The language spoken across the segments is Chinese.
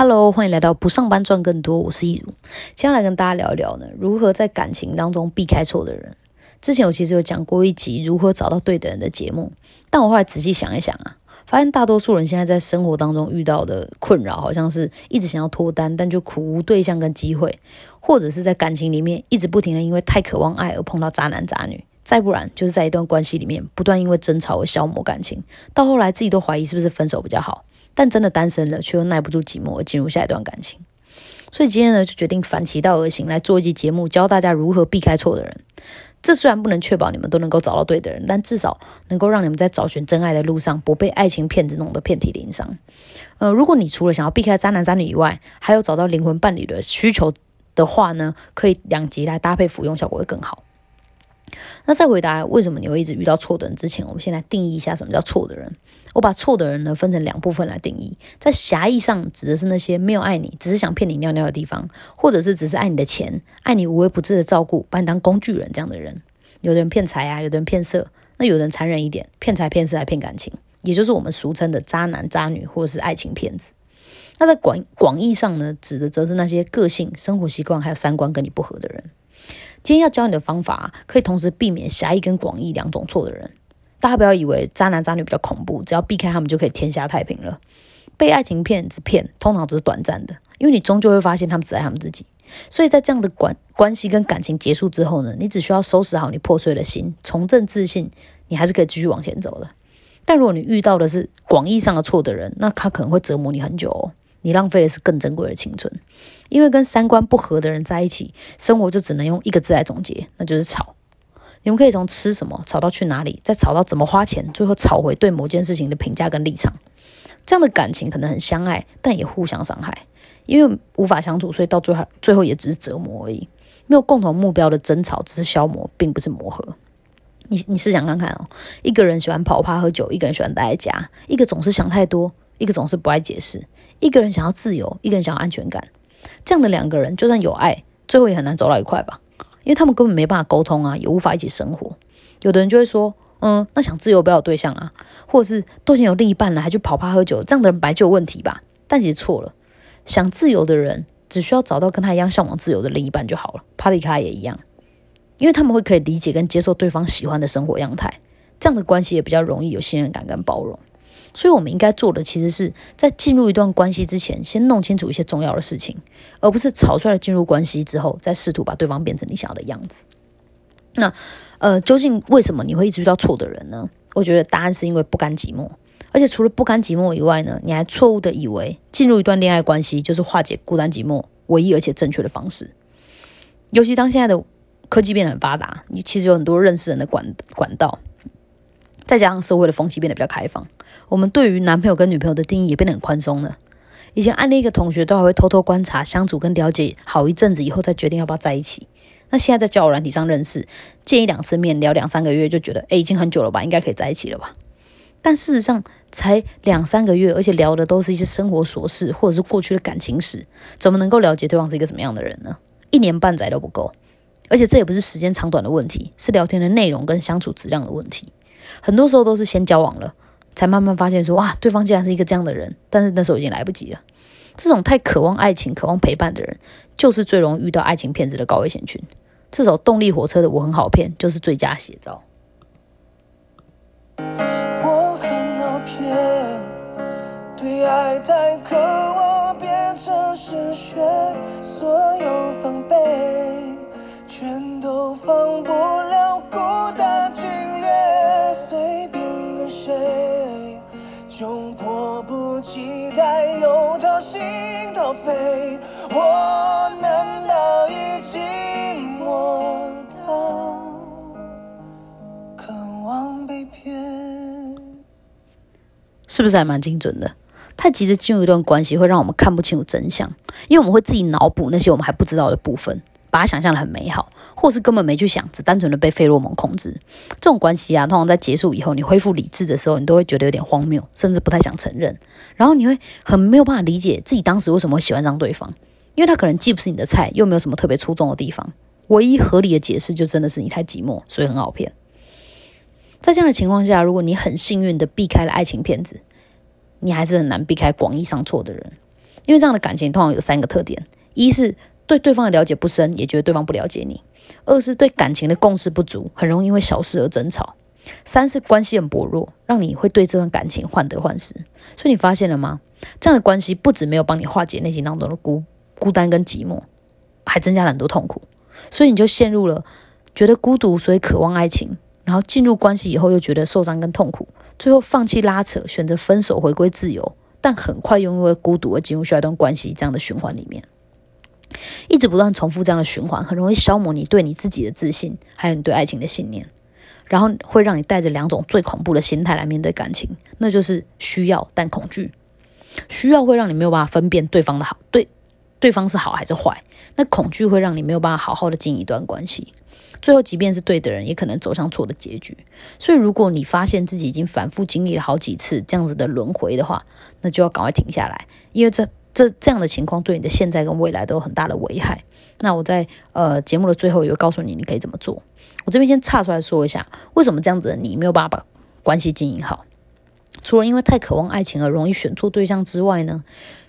Hello，欢迎来到不上班赚更多，我是易如。接下来跟大家聊一聊呢，如何在感情当中避开错的人。之前我其实有讲过一集如何找到对的人的节目，但我后来仔细想一想啊，发现大多数人现在在生活当中遇到的困扰，好像是一直想要脱单，但就苦无对象跟机会，或者是在感情里面一直不停的因为太渴望爱而碰到渣男渣女，再不然就是在一段关系里面不断因为争吵而消磨感情，到后来自己都怀疑是不是分手比较好。但真的单身了，却又耐不住寂寞而进入下一段感情，所以今天呢，就决定反其道而行，来做一集节目，教大家如何避开错的人。这虽然不能确保你们都能够找到对的人，但至少能够让你们在找寻真爱的路上，不被爱情骗子弄得遍体鳞伤。呃，如果你除了想要避开渣男渣女以外，还有找到灵魂伴侣的需求的话呢，可以两集来搭配服用，效果会更好。那在回答为什么你会一直遇到错的人之前，我们先来定义一下什么叫错的人。我把错的人呢分成两部分来定义，在狭义上指的是那些没有爱你，只是想骗你尿尿的地方，或者是只是爱你的钱，爱你无微不至的照顾，把你当工具人这样的人。有的人骗财啊，有的人骗色，那有的人残忍一点，骗财骗色还骗感情，也就是我们俗称的渣男渣女或者是爱情骗子。那在广广义上呢，指的则是那些个性、生活习惯还有三观跟你不合的人。今天要教你的方法，可以同时避免狭义跟广义两种错的人。大家不要以为渣男渣女比较恐怖，只要避开他们就可以天下太平了。被爱情骗子骗，通常只是短暂的，因为你终究会发现他们只爱他们自己。所以在这样的关关系跟感情结束之后呢，你只需要收拾好你破碎的心，重振自信，你还是可以继续往前走的。但如果你遇到的是广义上的错的人，那他可能会折磨你很久哦。你浪费的是更珍贵的青春，因为跟三观不合的人在一起，生活就只能用一个字来总结，那就是吵。你们可以从吃什么吵到去哪里，再吵到怎么花钱，最后吵回对某件事情的评价跟立场。这样的感情可能很相爱，但也互相伤害，因为无法相处，所以到最后最后也只是折磨而已。没有共同目标的争吵只是消磨，并不是磨合。你你试想看看哦，一个人喜欢跑趴喝酒，一个人喜欢待在家，一个总是想太多。一个总是不爱解释，一个人想要自由，一个人想要安全感，这样的两个人就算有爱，最后也很难走到一块吧，因为他们根本没办法沟通啊，也无法一起生活。有的人就会说，嗯，那想自由不要有对象啊，或者是都已经有另一半了，还去跑趴喝酒，这样的人本来就有问题吧。但其实错了，想自由的人只需要找到跟他一样向往自由的另一半就好了。帕里卡也一样，因为他们会可以理解跟接受对方喜欢的生活样态，这样的关系也比较容易有信任感跟包容。所以，我们应该做的，其实是在进入一段关系之前，先弄清楚一些重要的事情，而不是草率的进入关系之后，再试图把对方变成你想要的样子。那，呃，究竟为什么你会一直遇到错的人呢？我觉得答案是因为不甘寂寞，而且除了不甘寂寞以外呢，你还错误的以为进入一段恋爱关系就是化解孤单寂寞唯一而且正确的方式。尤其当现在的科技变得很发达，你其实有很多认识人的管管道。再加上社会的风气变得比较开放，我们对于男朋友跟女朋友的定义也变得很宽松了。以前暗恋一个同学都还会偷偷观察、相处跟了解好一阵子以后再决定要不要在一起。那现在在交友软体上认识，见一两次面聊两三个月就觉得，哎，已经很久了吧，应该可以在一起了吧？但事实上才两三个月，而且聊的都是一些生活琐事或者是过去的感情史，怎么能够了解对方是一个什么样的人呢？一年半载都不够，而且这也不是时间长短的问题，是聊天的内容跟相处质量的问题。很多时候都是先交往了，才慢慢发现说哇，对方竟然是一个这样的人，但是那时候已经来不及了。这种太渴望爱情、渴望陪伴的人，就是最容易遇到爱情骗子的高危险群。这首动力火车的《我很好骗》就是最佳写照。是不是还蛮精准的？太急着进入一段关系，会让我们看不清楚真相，因为我们会自己脑补那些我们还不知道的部分。把它想象的很美好，或是根本没去想，只单纯的被费洛蒙控制。这种关系啊，通常在结束以后，你恢复理智的时候，你都会觉得有点荒谬，甚至不太想承认。然后你会很没有办法理解自己当时为什么会喜欢上对方，因为他可能既不是你的菜，又没有什么特别出众的地方。唯一合理的解释就真的是你太寂寞，所以很好骗。在这样的情况下，如果你很幸运的避开了爱情骗子，你还是很难避开广义上错的人。因为这样的感情通常有三个特点：一是对对方的了解不深，也觉得对方不了解你；二是对感情的共识不足，很容易因为小事而争吵；三是关系很薄弱，让你会对这段感情患得患失。所以你发现了吗？这样的关系不止没有帮你化解内心当中的孤孤单跟寂寞，还增加了很多痛苦。所以你就陷入了觉得孤独，所以渴望爱情，然后进入关系以后又觉得受伤跟痛苦，最后放弃拉扯，选择分手，回归自由。但很快又因为孤独而进入下一段关系，这样的循环里面，一直不断重复这样的循环，很容易消磨你对你自己的自信，还有你对爱情的信念，然后会让你带着两种最恐怖的心态来面对感情，那就是需要但恐惧。需要会让你没有办法分辨对方的好，对对方是好还是坏，那恐惧会让你没有办法好好的经营一段关系。最后，即便是对的人，也可能走向错的结局。所以，如果你发现自己已经反复经历了好几次这样子的轮回的话，那就要赶快停下来，因为这这这样的情况对你的现在跟未来都有很大的危害。那我在呃节目的最后也会告诉你，你可以怎么做。我这边先岔出来说一下，为什么这样子的你没有办法把关系经营好？除了因为太渴望爱情而容易选错对象之外呢？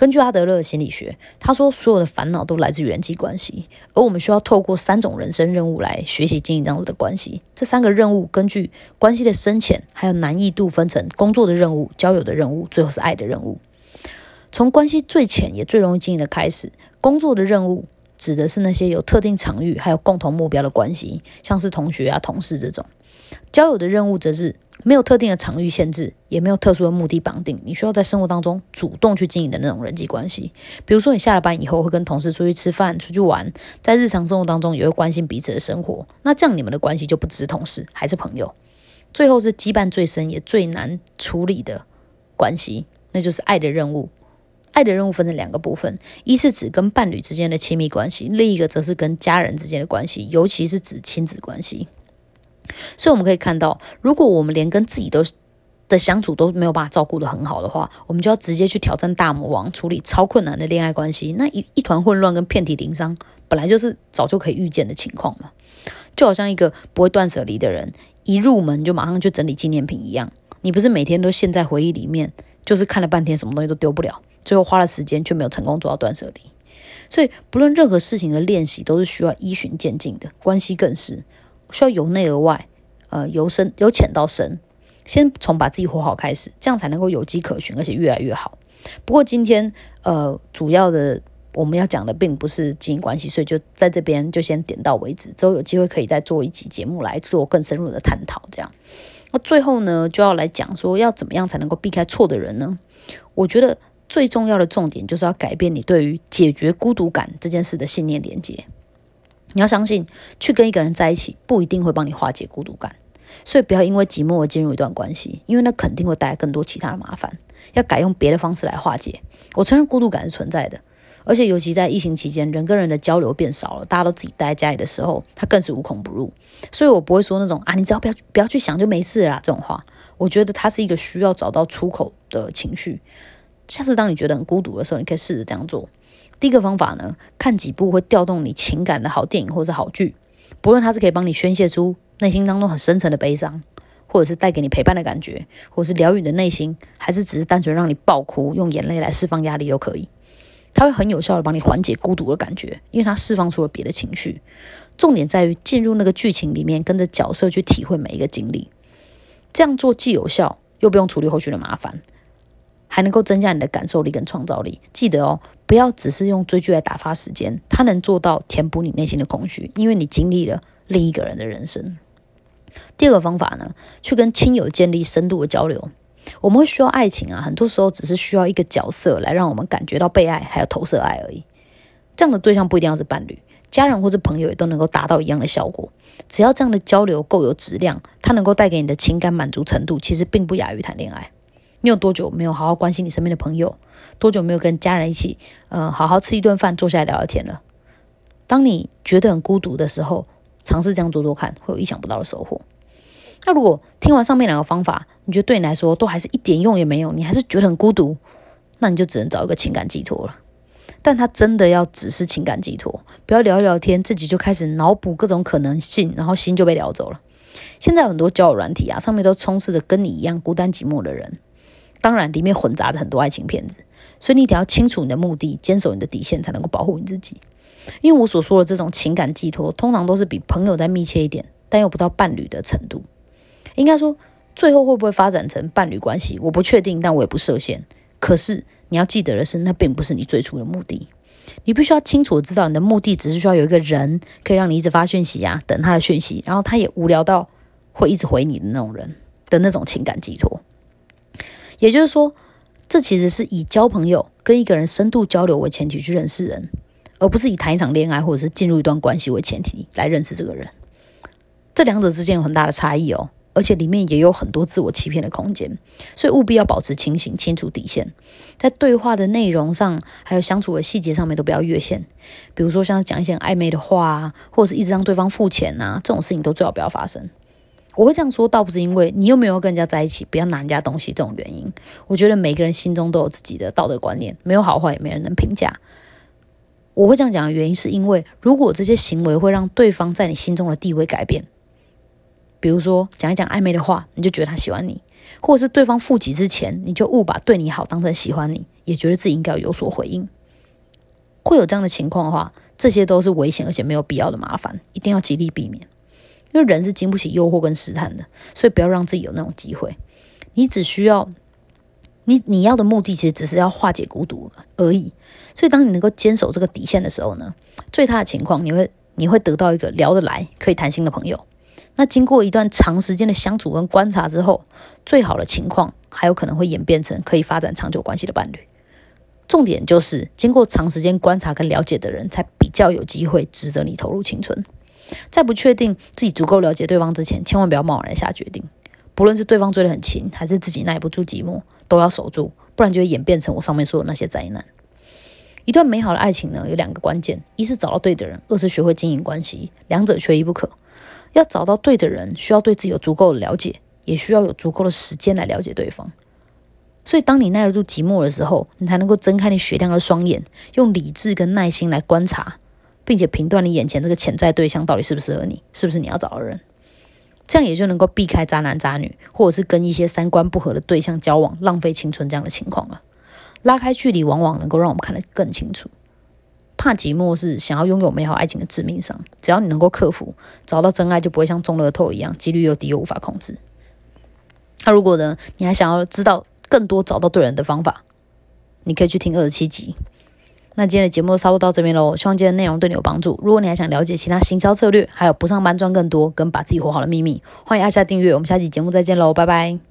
根据阿德勒的心理学，他说所有的烦恼都来自于人际关系，而我们需要透过三种人生任务来学习经营这样子的关系。这三个任务根据关系的深浅还有难易度分成工作的任务、交友的任务，最后是爱的任务。从关系最浅也最容易经营的开始，工作的任务指的是那些有特定场域还有共同目标的关系，像是同学啊、同事这种。交友的任务则是。没有特定的场域限制，也没有特殊的目的绑定，你需要在生活当中主动去经营的那种人际关系。比如说，你下了班以后会跟同事出去吃饭、出去玩，在日常生活当中也会关心彼此的生活。那这样你们的关系就不只是同事，还是朋友。最后是羁绊最深也最难处理的关系，那就是爱的任务。爱的任务分成两个部分，一是指跟伴侣之间的亲密关系，另一个则是跟家人之间的关系，尤其是指亲子关系。所以我们可以看到，如果我们连跟自己都的相处都没有办法照顾得很好的话，我们就要直接去挑战大魔王，处理超困难的恋爱关系，那一一团混乱跟遍体鳞伤，本来就是早就可以预见的情况嘛。就好像一个不会断舍离的人，一入门就马上就整理纪念品一样，你不是每天都陷在回忆里面，就是看了半天什么东西都丢不了，最后花了时间却没有成功做到断舍离。所以不论任何事情的练习都是需要依循渐进的，关系更是需要由内而外。呃，由深由浅到深，先从把自己活好开始，这样才能够有迹可循，而且越来越好。不过今天呃，主要的我们要讲的并不是经营关系，所以就在这边就先点到为止。之后有机会可以再做一集节目来做更深入的探讨。这样，那最后呢，就要来讲说要怎么样才能够避开错的人呢？我觉得最重要的重点就是要改变你对于解决孤独感这件事的信念连接。你要相信，去跟一个人在一起不一定会帮你化解孤独感，所以不要因为寂寞而进入一段关系，因为那肯定会带来更多其他的麻烦。要改用别的方式来化解。我承认孤独感是存在的，而且尤其在疫情期间，人跟人的交流变少了，大家都自己待在家里的时候，他更是无孔不入。所以我不会说那种啊，你只要不要不要去想就没事啦这种话。我觉得它是一个需要找到出口的情绪。下次当你觉得很孤独的时候，你可以试着这样做。第一个方法呢，看几部会调动你情感的好电影或者好剧，不论它是可以帮你宣泄出内心当中很深沉的悲伤，或者是带给你陪伴的感觉，或者是疗愈你的内心，还是只是单纯让你爆哭，用眼泪来释放压力都可以。它会很有效的帮你缓解孤独的感觉，因为它释放出了别的情绪。重点在于进入那个剧情里面，跟着角色去体会每一个经历。这样做既有效，又不用处理后续的麻烦。还能够增加你的感受力跟创造力。记得哦，不要只是用追剧来打发时间，它能做到填补你内心的空虚，因为你经历了另一个人的人生。第二个方法呢，去跟亲友建立深度的交流。我们会需要爱情啊，很多时候只是需要一个角色来让我们感觉到被爱，还有投射爱而已。这样的对象不一定要是伴侣，家人或者朋友也都能够达到一样的效果。只要这样的交流够有质量，它能够带给你的情感满足程度，其实并不亚于谈恋爱。你有多久没有好好关心你身边的朋友？多久没有跟家人一起，呃，好好吃一顿饭，坐下来聊聊天了？当你觉得很孤独的时候，尝试这样做做看，会有意想不到的收获。那如果听完上面两个方法，你觉得对你来说都还是一点用也没有，你还是觉得很孤独，那你就只能找一个情感寄托了。但他真的要只是情感寄托，不要聊一聊天，自己就开始脑补各种可能性，然后心就被聊走了。现在很多交友软体啊，上面都充斥着跟你一样孤单寂寞的人。当然里面混杂着很多爱情骗子，所以你得要清楚你的目的，坚守你的底线，才能够保护你自己。因为我所说的这种情感寄托，通常都是比朋友再密切一点，但又不到伴侣的程度。应该说，最后会不会发展成伴侣关系，我不确定，但我也不设限。可是你要记得的是，那并不是你最初的目的。你必须要清楚的知道，你的目的只是需要有一个人可以让你一直发讯息呀，等他的讯息，然后他也无聊到会一直回你的那种人的那种情感寄托。也就是说，这其实是以交朋友、跟一个人深度交流为前提去认识人，而不是以谈一场恋爱或者是进入一段关系为前提来认识这个人。这两者之间有很大的差异哦。而且里面也有很多自我欺骗的空间，所以务必要保持清醒，清楚底线，在对话的内容上，还有相处的细节上面都不要越线。比如说像讲一些暧昧的话啊，或者是一直让对方付钱啊，这种事情都最好不要发生。我会这样说，倒不是因为你又没有跟人家在一起，不要拿人家东西这种原因。我觉得每个人心中都有自己的道德观念，没有好坏，也没人能评价。我会这样讲的原因，是因为如果这些行为会让对方在你心中的地位改变。比如说讲一讲暧昧的话，你就觉得他喜欢你；或者是对方付几之前，你就误把对你好当成喜欢你，也觉得自己应该有所回应。会有这样的情况的话，这些都是危险而且没有必要的麻烦，一定要极力避免。因为人是经不起诱惑跟试探的，所以不要让自己有那种机会。你只需要，你你要的目的其实只是要化解孤独而已。所以当你能够坚守这个底线的时候呢，最差的情况你会你会得到一个聊得来、可以谈心的朋友。那经过一段长时间的相处跟观察之后，最好的情况还有可能会演变成可以发展长久关系的伴侣。重点就是经过长时间观察跟了解的人，才比较有机会值得你投入青春。在不确定自己足够了解对方之前，千万不要贸然下决定。不论是对方追得很勤，还是自己耐不住寂寞，都要守住，不然就会演变成我上面说的那些灾难。一段美好的爱情呢，有两个关键：一是找到对的人，二是学会经营关系，两者缺一不可。要找到对的人，需要对自己有足够的了解，也需要有足够的时间来了解对方。所以，当你耐得住寂寞的时候，你才能够睁开你雪亮的双眼，用理智跟耐心来观察，并且评断你眼前这个潜在对象到底适不适合你，是不是你要找的人。这样也就能够避开渣男渣女，或者是跟一些三观不合的对象交往，浪费青春这样的情况了。拉开距离，往往能够让我们看得更清楚。怕寂寞是想要拥有美好爱情的致命伤。只要你能够克服，找到真爱就不会像中乐透一样，几率又低又无法控制。那如果呢，你还想要知道更多找到对人的方法，你可以去听二十七集。那今天的节目就差不多到这边喽，希望今天的内容对你有帮助。如果你还想了解其他行销策略，还有不上班赚更多跟把自己活好的秘密，欢迎按下订阅。我们下期节目再见喽，拜拜。